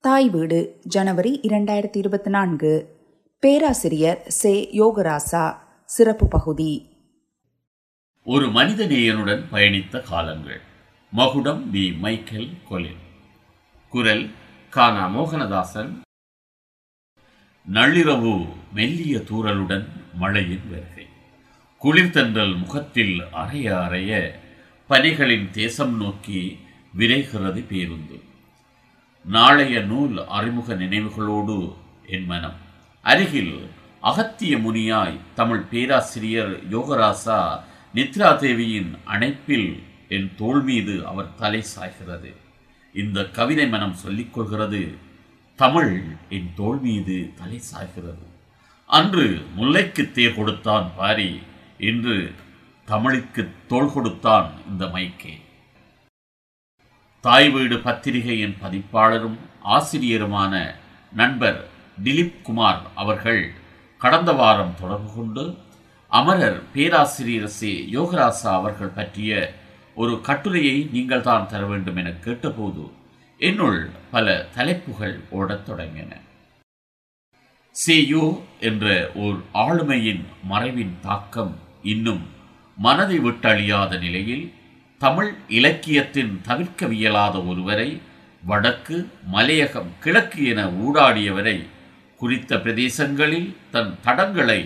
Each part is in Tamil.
தாய் வீடு ஜனவரி இரண்டாயிரத்தி இருபத்தி நான்கு. பேராசிரியர் சே. யோகராசா சிறப்பு பகுதி. ஒரு மனித நேயனுடன் பயணித்த காலங்கள். மகுடம் வி. Michael Colin. குரல் கானா மோகனதாசன். நள்ளிரவு மெல்லிய தூறலுடன் மழையின் வருகை. குளிர்தன்றல் முகத்தில் அறைய அறைய பனிகளின் தேசம் நோக்கி விரைகிறது பேருந்து. நாளைய நூல் அறிமுக நினைவுகளோடு என் மனம். அருகில் அகத்திய முனியாய் தமிழ் பேராசிரியர் யோகராசா நித்ரா தேவியின் அணைப்பில் என் தோள் மீது அவர் தலை சாய்கிறது. இந்த கவிதை மனம் சொல்லிக் கொள்கிறது. தமிழ் என் தோல் மீது தலை சாய்கிறது. அன்று முல்லைக்கு தேர் கொடுத்தான் பாரி. இன்று தமிழுக்கு தோள் கொடுத்தான் இந்த மைக்கே தாய் வீடு பத்திரிகையின் பதிப்பாளரும் ஆசிரியருமான நண்பர் திலீப் குமார் அவர்கள் கடந்த வாரம் தொடர்பு கொண்டு அமரர் பேராசிரியர் சி. யோகராசா அவர்கள் பற்றிய ஒரு கட்டுரையை நீங்கள் தான் தர வேண்டும் என கேட்டபோது என்னுள் பல தலைப்புகள் ஓடத் தொடங்கின. சியு என்ற ஓர் ஆளுமையின் மறைவின் தாக்கம் இன்னும் மனதை விட்டழியாத நிலையில் தமிழ் இலக்கியத்தின் தவிர்க்கவியலாத ஒருவரை வடக்கு மலையகம் கிழக்கு என ஊடாடியவரை குறித்த பிரதேசங்களில் தன் தடங்களை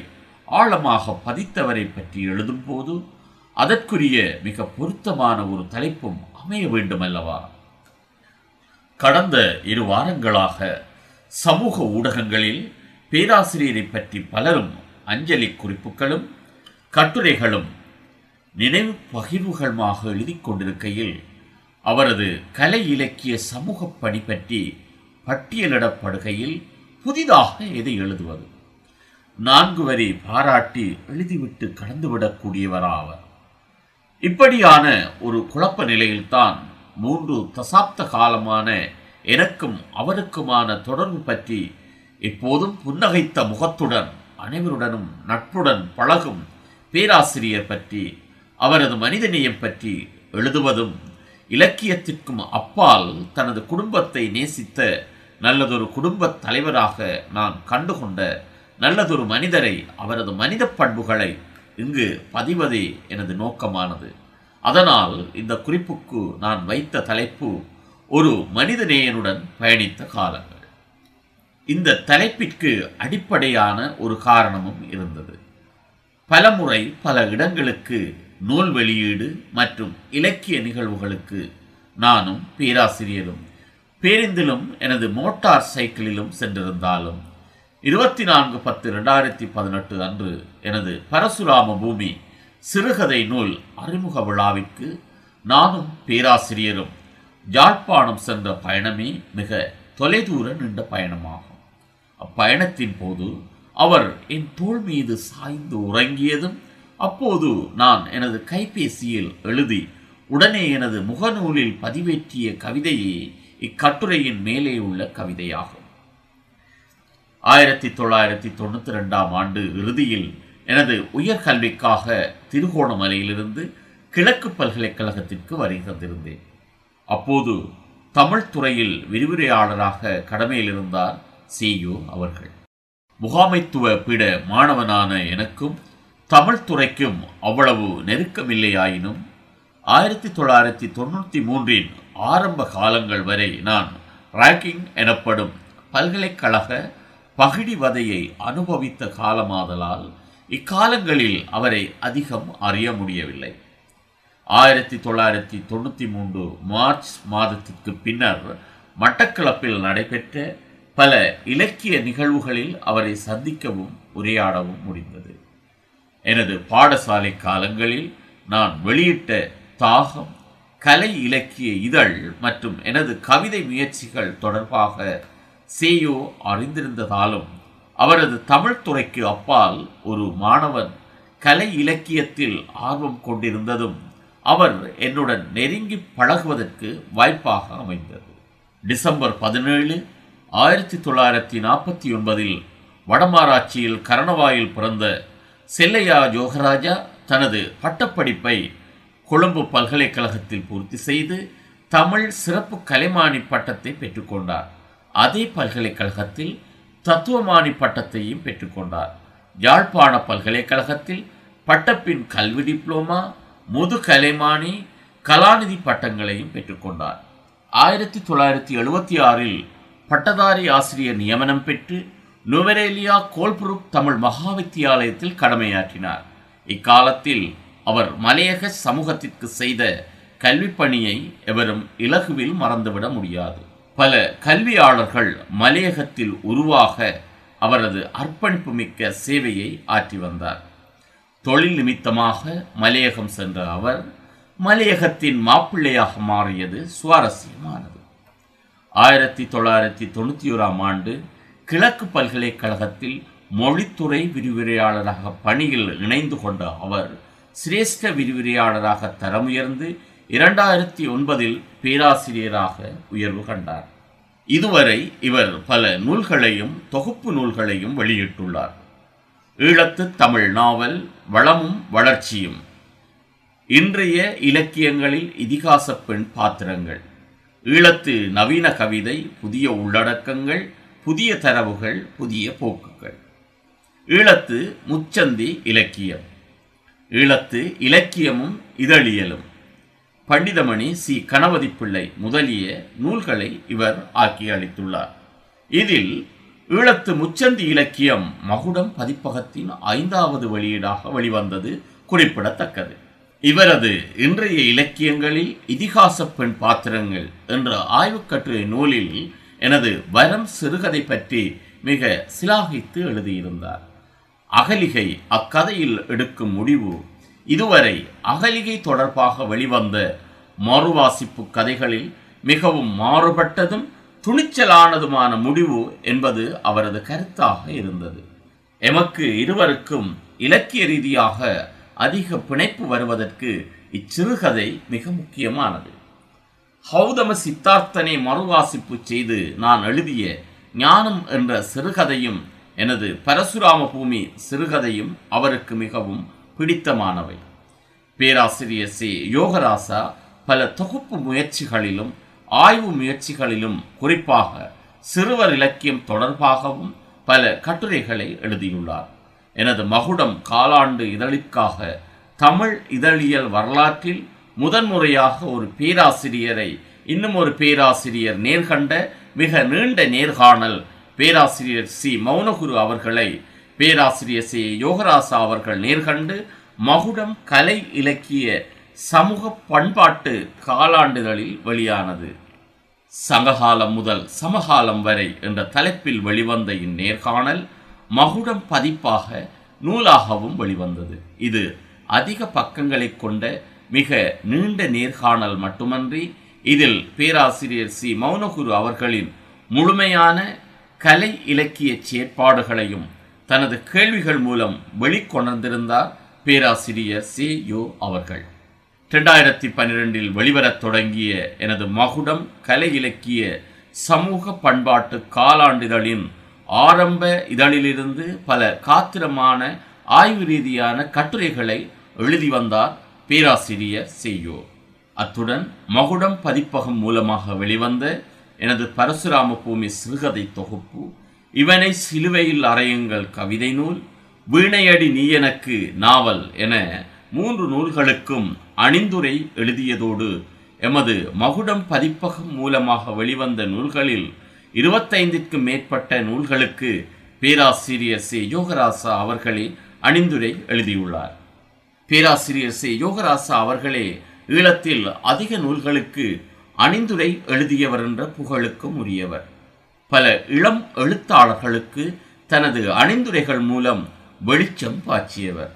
ஆழமாக பதித்தவரை பற்றி எழுதும்போது அதற்குரிய மிக பொருத்தமான ஒரு தலைப்பும் அமைய வேண்டும் அல்லவா கடந்த இரு வாரங்களாக சமூக ஊடகங்களில் பேராசிரியரை பற்றி பலரும் அஞ்சலி குறிப்புகளும் கட்டுரைகளும் நினைவு பகிர்வுகளுமாக எழுதி கொண்டிருக்கையில் அவரது கலை இலக்கிய சமூக பணி பற்றி பட்டியலிடப்படுகையில் புதிதாக எதை எழுதுவது? நான்கு வரி பாராட்டி எழுதிவிட்டு கடந்துவிடக்கூடியவராவர். இப்படியான ஒரு குழப்ப நிலையில்தான் மூன்று தசாப்த காலமான எனக்கும் அவருக்குமான தொடர்பு பற்றி எப்போதும் புன்னகைத்த முகத்துடன் அனைவருடனும் நட்புடன் பழகும் பேராசிரியர் பற்றி அவரது மனிதநேயம் பற்றி எழுதுவதும் இலக்கியத்திற்கும் அப்பால் தனது குடும்பத்தை நேசித்த நல்லதொரு குடும்பத் தலைவராக நான் கண்டுகொண்ட நல்லதொரு மனிதரை அவரது மனித பண்புகளை இங்கு பதிவதே எனது நோக்கமானது. அதனால் இந்த குறிப்புக்கு நான் வைத்த தலைப்பு ஒரு மனிதநேயனுடன் பயணித்த காலங்கள். இந்த தலைப்பிற்கு அடிப்படையான ஒரு காரணமும் இருந்தது. பலமுறை பல இடங்களுக்கு நூல் வெளியீடு மற்றும் இலக்கிய நிகழ்வுகளுக்கு நானும் பேராசிரியரும் பேருந்திலும் எனது மோட்டார் சைக்கிளிலும் சென்றிருந்தாலும் இருபத்தி நான்கு பத்து ரெண்டாயிரத்தி பதினெட்டு அன்று எனது பரசுராம பூமி சிறுகதை நூல் அறிமுக விழாவிற்கு நானும் பேராசிரியரும் யாழ்ப்பாணம் சென்ற பயணமே மிக தொலைதூர நீண்ட பயணமாகும். அப்பயணத்தின் போது அவர் என் தோல் மீது சாய்ந்து உறங்கியதும் அப்போது நான் எனது கைபேசியில் எழுதி உடனே எனது முகநூலில் பதிவேற்றிய கவிதையே இக்கட்டுரையின் மேலே உள்ள கவிதையாகும். ஆயிரத்தி தொள்ளாயிரத்தி தொண்ணூற்றி ரெண்டாம் ஆண்டு இறுதியில் எனது உயர்கல்விக்காக திருகோணமலையிலிருந்து கிழக்கு பல்கலைக்கழகத்திற்கு வருகை தந்திருந்தேன். அப்போது தமிழ் துறையில் விரிவுரையாளராக கடமையில் இருந்தார் சியு அவர்கள். முகாமைத்துவ பீட மாணவனான எனக்கும் தமிழ் துறைக்கும் அவ்வளவு நெருக்கமில்லையாயினும் ஆயிரத்தி தொள்ளாயிரத்தி தொண்ணூற்றி மூன்றின் ஆரம்ப காலங்கள் வரை நான் ரேக்கிங் எனப்படும் பல்கலைக்கழக பகிடிவதையை அனுபவித்த காலமாதலால் இக்காலங்களில் அவரை அதிகம் அறிய முடியவில்லை. ஆயிரத்தி தொள்ளாயிரத்தி தொண்ணூற்றி மூன்று மார்ச் மாதத்திற்கு பின்னர் மட்டக்களப்பில் நடைபெற்ற பல இலக்கிய நிகழ்வுகளில் அவரை சந்திக்கவும் உரையாடவும் முடிந்தது. எனது பாடசாலை காலங்களில் நான் வெளியிட்ட தாகம் கலை இலக்கிய இதழ் மற்றும் எனது கவிதை முயற்சிகள் தொடர்பாக சேயோ அறிந்திருந்ததாலும் அவரது தமிழ் துறைக்கு அப்பால் ஒரு மாணவன் கலை இலக்கியத்தில் ஆர்வம் கொண்டிருந்ததும் அவர் என்னுடன் நெருங்கி பழகுவதற்கு வாய்ப்பாக அமைந்தது. டிசம்பர் பதினேழு ஆயிரத்தி தொள்ளாயிரத்தி நாற்பத்தி ஒன்பதில் வடமாராட்சியில் கரணவாயில் பிறந்த செல்லையா ஜோகராஜா தனது பட்டப்படிப்பை கொழும்பு பல்கலைக்கழகத்தில் பூர்த்தி செய்து தமிழ் சிறப்பு கலைமானி பட்டத்தை பெற்றுக்கொண்டார். அதே பல்கலைக்கழகத்தில் தத்துவமானி பட்டத்தையும் பெற்றுக்கொண்டார். யாழ்ப்பாண பல்கலைக்கழகத்தில் பட்டப்பின் கல்வி டிப்ளோமா முதுகலைமானி கலாநிதி பட்டங்களையும் பெற்றுக்கொண்டார். ஆயிரத்தி தொள்ளாயிரத்தி எழுபத்தி ஆறில் பட்டதாரி ஆசிரியர் நியமனம் பெற்று நுவரேலியா கோல்புருக் தமிழ் மகாவித்தியாலயத்தில் கடமையாற்றினார். இக்காலத்தில் அவர் மலையக சமூகத்திற்கு செய்த கல்வி பணியை எவரும் இலகுவில் மறந்துவிட முடியாது. பல கல்வியாளர்கள் மலையகத்தில் உருவாக அவரது அர்ப்பணிப்பு மிக்க சேவையை ஆற்றி வந்தார். தொழில் நிமித்தமாக மலையகம் சென்ற அவர் மலையகத்தின் மாப்பிள்ளையாக மாறியது சுவாரஸ்யமானது. ஆயிரத்தி தொள்ளாயிரத்தி தொண்ணூற்றி ஓராம் ஆண்டு கிழக்கு பல்கலைக்கழகத்தில் மொழித்துறை விரிவுரையாளராக பணியில் இணைந்து கொண்ட அவர் சிரேஷ்ட விரிவுரையாளராக தரமுயர்ந்து இரண்டாயிரத்தி ஒன்பதில் பேராசிரியராக உயர்வு கண்டார். இதுவரை இவர் பல நூல்களையும் தொகுப்பு நூல்களையும் வெளியிட்டுள்ளார். ஈழத்து தமிழ் நாவல் வளமும் வளர்ச்சியும். இன்றைய இலக்கியங்களில் இதிகாச பெண் பாத்திரங்கள். ஈழத்து நவீன கவிதை புதிய உள்ளடக்கங்கள் புதிய தரவுகள் புதிய போக்குகள். ஈழத்து முச்சந்தி இலக்கியம். ஈழத்து இலக்கியமும் இதழியலும். பண்டிதமணி சி. கணபதி பிள்ளை முதலிய நூல்களை இவர் ஆக்கி அளித்துள்ளார். இதில் ஈழத்து முச்சந்தி இலக்கியம் மகுடம் பதிப்பகத்தின் ஐந்தாவது வெளியீடாக வெளிவந்தது குறிப்பிடத்தக்கது. இவரது இன்றைய இலக்கியங்களில் இதிகாச பெண் பாத்திரங்கள் என்ற ஆய்வுக்கட்டுரை நூலில் எனது வரம் சிறுகதை பற்றி மிக சிலாகித்து எழுதியிருந்தார். அகலிகை அக்கதையில் எடுக்கும் முடிவு இதுவரை அகலிகை தொடர்பாக வெளிவந்த மறுவாசிப்பு கதைகளில் மிகவும் மாறுபட்டதும் துணிச்சலானதுமான முடிவு என்பது அவரது கருத்தாக இருந்தது. எமக்கு இருவருக்கும் இலக்கிய ரீதியாக அதிக பிணைப்பு வருவதற்கு இச்சிறுகதை மிக முக்கியமானது. ஹௌதம சித்தார்த்தனை மறுவாசிப்பு செய்து நான் எழுதிய ஞானம் என்ற சிறுகதையும் எனது பரசுராம பூமி சிறுகதையும் அவருக்கு மிகவும் பிடித்தமானவை. பேராசிரியர் சி. யோகராசா பல தொகுப்பு முயற்சிகளிலும் ஆய்வு முயற்சிகளிலும் குறிப்பாக சிறுவர் இலக்கியம் தொடர்பாகவும் பல கட்டுரைகளை எழுதியுள்ளார். எனது மகுடம் காலாண்டு இதழிற்காக தமிழ் இதழியல் வரலாற்றில் முதன்முறையாக ஒரு பேராசிரியரை இன்னும் ஒரு பேராசிரியர் நேர்கண்ட மிக நீண்ட நேர்காணல். பேராசிரியர் சி. மௌனகுரு அவர்களை பேராசிரியர் சி. யோகராசா அவர்கள் நேர்கண்டு மகுடம் கலை இலக்கிய சமூக பண்பாட்டு காலாண்டுகளில் வெளியானது. சங்ககாலம் முதல் சமகாலம் வரை என்ற தலைப்பில் வெளிவந்த இந்நேர்காணல் மகுடம் பதிப்பாக நூலாகவும் வெளிவந்தது. இது அதிக பக்கங்களை கொண்ட மிக நீண்ட நேர்காணல் மட்டுமன்றி இதில் பேராசிரியர் சி. மௌனகுரு அவர்களின் முழுமையான கலை இலக்கிய செயற்பாடுகளையும் தனது கேள்விகள் மூலம் வெளிக்கொணர்ந்திருந்தார் பேராசிரியர் சி. யோ. அவர்கள். ரெண்டாயிரத்தி பன்னிரெண்டில் வெளிவரத் தொடங்கிய எனது மகுடம் கலை இலக்கிய சமூக பண்பாட்டு காலாண்டிதழின் ஆரம்ப இதழிலிருந்து பல காத்திரமான ஆய்வு ரீதியான கட்டுரைகளை எழுதி வந்தார் பேராசிரியர் செய்யோ அத்துடன் மகுடம் பதிப்பகம் மூலமாக வெளிவந்த எனது பரசுராம பூமி சிறுகதை தொகுப்பு இவனை சிலுவையில் அறையுங்கள் கவிதை நூல் வீணையடி நீ எனக்கு நாவல் என மூன்று நூல்களுக்கும் அணிந்துரை எழுதியதோடு எமது மகுடம் பதிப்பகம் மூலமாக வெளிவந்த நூல்களில் இருபத்தைந்திற்கும் மேற்பட்ட நூல்களுக்கு பேராசிரியர் சி. யோகராசா அவர்களே அணிந்துரை எழுதியுள்ளார். பேராசிரியர் சி. யோகராசா அவர்களே ஈழத்தில் அதிக நூல்களுக்கு அணிந்துரை எழுதியவர் என்ற புகழுக்கும் உரியவர். பல இளம் எழுத்தாளர்களுக்கு தனது அணிந்துரைகள் மூலம் வெளிச்சம் பாய்ச்சியவர்.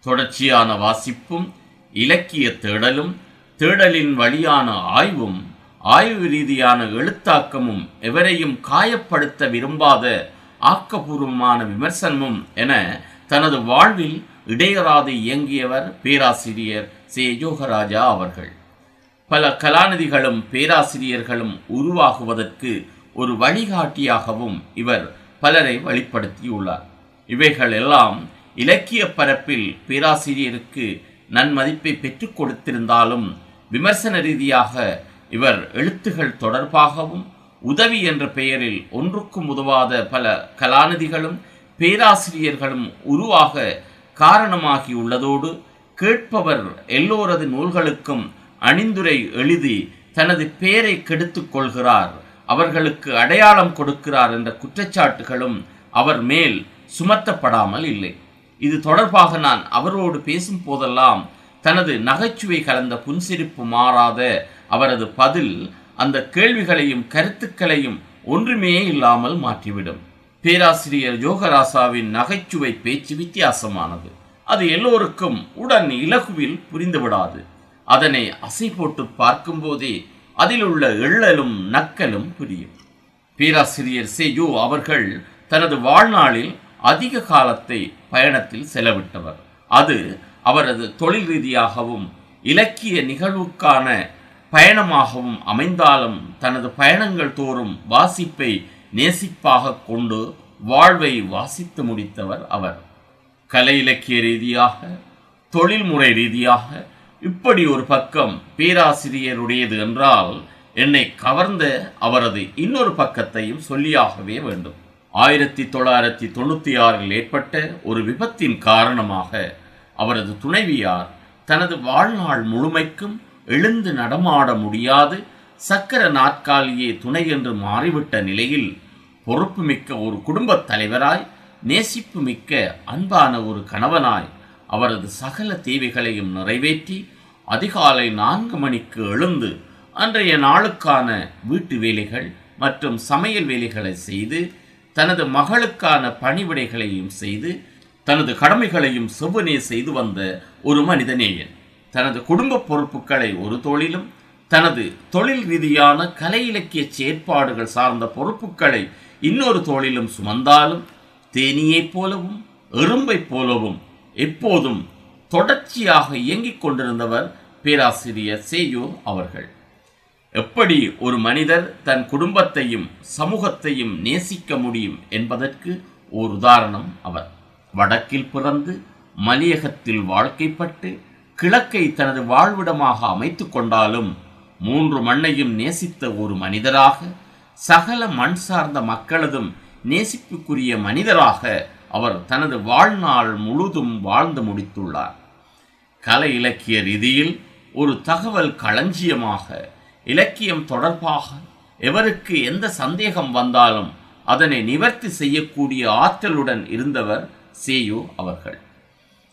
தொடர்ச்சியான வாசிப்பும் இலக்கிய தேடலும் தேடலின் வழியான ஆய்வும் ஆய்வு ரீதியான எழுத்தாக்கமும் எவரையும் காயப்படுத்த விரும்பாத ஆக்கப்பூர்வமான விமர்சனமும் என தனது வாழ்வில் இடையராது இயங்கியவர் பேராசிரியர் சே யோகராஜா அவர்கள். பல கலாநிதிகளும் பேராசிரியர்களும் உருவாகுவதற்கு ஒரு வழிகாட்டியாகவும் இவர் பலரை வழிப்படுத்தியுள்ளார். இவைகள் எல்லாம் இலக்கிய பரப்பில் பேராசிரியருக்கு நன்மதிப்பை பெற்றுக் கொடுத்திருந்தாலும் விமர்சன ரீதியாக இவர் எழுத்துகள் தொடர்பாகவும் உதவி என்ற பெயரில் ஒன்றுக்கும் உதவாத பல கலாநிதிகளும் பேராசிரியர்களும் உருவாக காரணமாகியுள்ளதோடு கேட்பவர் எல்லோரது நூல்களுக்கும் அணிந்துரை எழுதி தனது பெயரை கெடுத்துக் கொள்கிறார். அவர்களுக்கு அடையாளம் கொடுக்கிறார் என்ற குற்றச்சாட்டுகளும் அவர் மேல் சுமத்தப்படாமல் இல்லை. இது தொடர்பாக நான் அவரோடு பேசும் போதெல்லாம் தனது நகைச்சுவை கலந்த புன்சிரிப்பு மாறாத அவரது பதில் அந்த கேள்விகளையும் கருத்துக்களையும் ஒன்றுமே இல்லாமல் மாற்றிவிடும். பேராசிரியர் யோகராசாவின் நகைச்சுவை பேச்சு வித்தியாசமானது. அது எல்லோருக்கும் உடன் இலகுவில் புரிந்துவிடாது. அதனை அசை போட்டு பார்க்கும்போதே அதில் உள்ள எள்ளலும் நக்கலும் புரியும். பேராசிரியர் செயோ அவர்கள் தனது வாழ்நாளில் அதிக காலத்தை பயணத்தில் செலவிட்டவர். அது அவரது தொழில் ரீதியாகவும் இலக்கிய நிகழ்வுக்கான பயணமாகவும் அமைந்தாலும் தனது பயணங்கள் தோறும் வாசிப்பை நேசிப்பாக கொண்டு வாழ்வை வாசித்து முடித்தவர் அவர். கலை இலக்கிய ரீதியாக தொழில்முறை ரீதியாக இப்படி ஒரு பக்கம் பேராசிரியருடையது என்றால் என்னை கவர்ந்த அவரது இன்னொரு பக்கத்தையும் சொல்லியாகவே வேண்டும். ஆயிரத்தி தொள்ளாயிரத்தி தொண்ணூத்தி ஆறில் ஏற்பட்ட ஒரு விபத்தின் காரணமாக அவரது துணைவியார் தனது வாழ்நாள் முழுமைக்கும் எழுந்து நடமாட முடியாது சக்கர நாற்காலியே துணை என்று மாறிவிட்ட நிலையில் பொறுப்புமிக்க ஒரு குடும்பத் தலைவராய் நேசிப்பு மிக்க அன்பான ஒரு கணவனாய் அவரது சகல தேவைகளையும் நிறைவேற்றி அதிகாலை நான்கு மணிக்கு எழுந்து அன்றைய நாளுக்கான வீட்டு வேலைகள் மற்றும் சமையல் வேலைகளை செய்து தனது மகளுக்கான பணிவிடைகளையும் செய்து தனது கடமைகளையும் செவ்வனே செய்து வந்த ஒரு மனிதநேயன் தனது குடும்ப பொறுப்புகளை ஒரு தொழிலும் தனது தொழில் ரீதியான கலை இலக்கிய செயற்பாடுகள் சார்ந்த பொறுப்புகளை இன்னொரு தொழிலும் சுமந்தாலும் தேனியைப் போலவும் எறும்பைப் போலவும் எப்போதும் தொடர்ச்சியாக இயங்கிக் கொண்டிருந்தவர் பேராசிரியர் சேயோ அவர்கள். எப்படி ஒரு மனிதர் தன் குடும்பத்தையும் சமூகத்தையும் நேசிக்க முடியும் என்பதற்கு ஓர் உதாரணம் அவர். வடக்கில் பிறந்து மலையகத்தில் வாழ்க்கைப்பட்டு கிழக்கை தனது வாழ்விடமாக அமைத்து கொண்டாலும் மூன்று மண்ணையும் நேசித்த ஒரு மனிதராக சகல மண் சார்ந்த மக்களதும் நேசிப்புக்குரிய மனிதராக அவர் தனது வாழ்நாள் முழுதும் வாழ்ந்து முடித்துள்ளார். கலை இலக்கிய ரீதியில் ஒரு தகவல் களஞ்சியமாக இலக்கியம் தொடர்பாக எவருக்கு எந்த சந்தேகம் வந்தாலும் அதனை நிவர்த்தி செய்யக்கூடிய ஆற்றலுடன் இருந்தவர் சேயு அவர்கள்.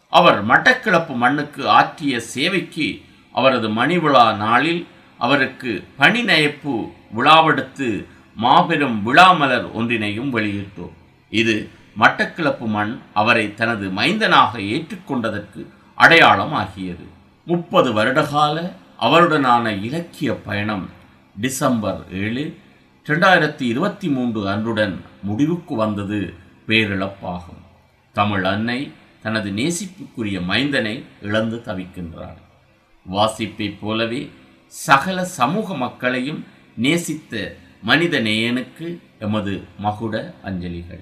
அவர் மட்டக்கிளப்பு மண்ணுக்கு ஆற்றிய சேவைக்கு அவரது மணிவிழா நாளில் அவருக்கு பணி நயப்பு விழாவெடுத்து மாபெரும் விழாமலர் ஒன்றினையும் வெளியிட்டோம். இது மட்டக்கிளப்பு மண் அவரை தனது மைந்தனாக ஏற்றுக்கொண்டதற்கு அடையாளம் ஆகியது. முப்பது வருடகால அவருடனான இலக்கிய பயணம் டிசம்பர் ஏழு ரெண்டாயிரத்தி இருபத்தி மூன்று அன்றுடன் முடிவுக்கு வந்தது பேரிழப்பாகும். தமிழ் அன்னை தனது நேசிப்புக்குரிய மைந்தனை இழந்து தவிக்கின்றார் வாசிப்பைப் போலவே சகல சமூக மக்களையும் நேசித்த மனித நேயனுக்கு எமது மகுட அஞ்சலிகள்.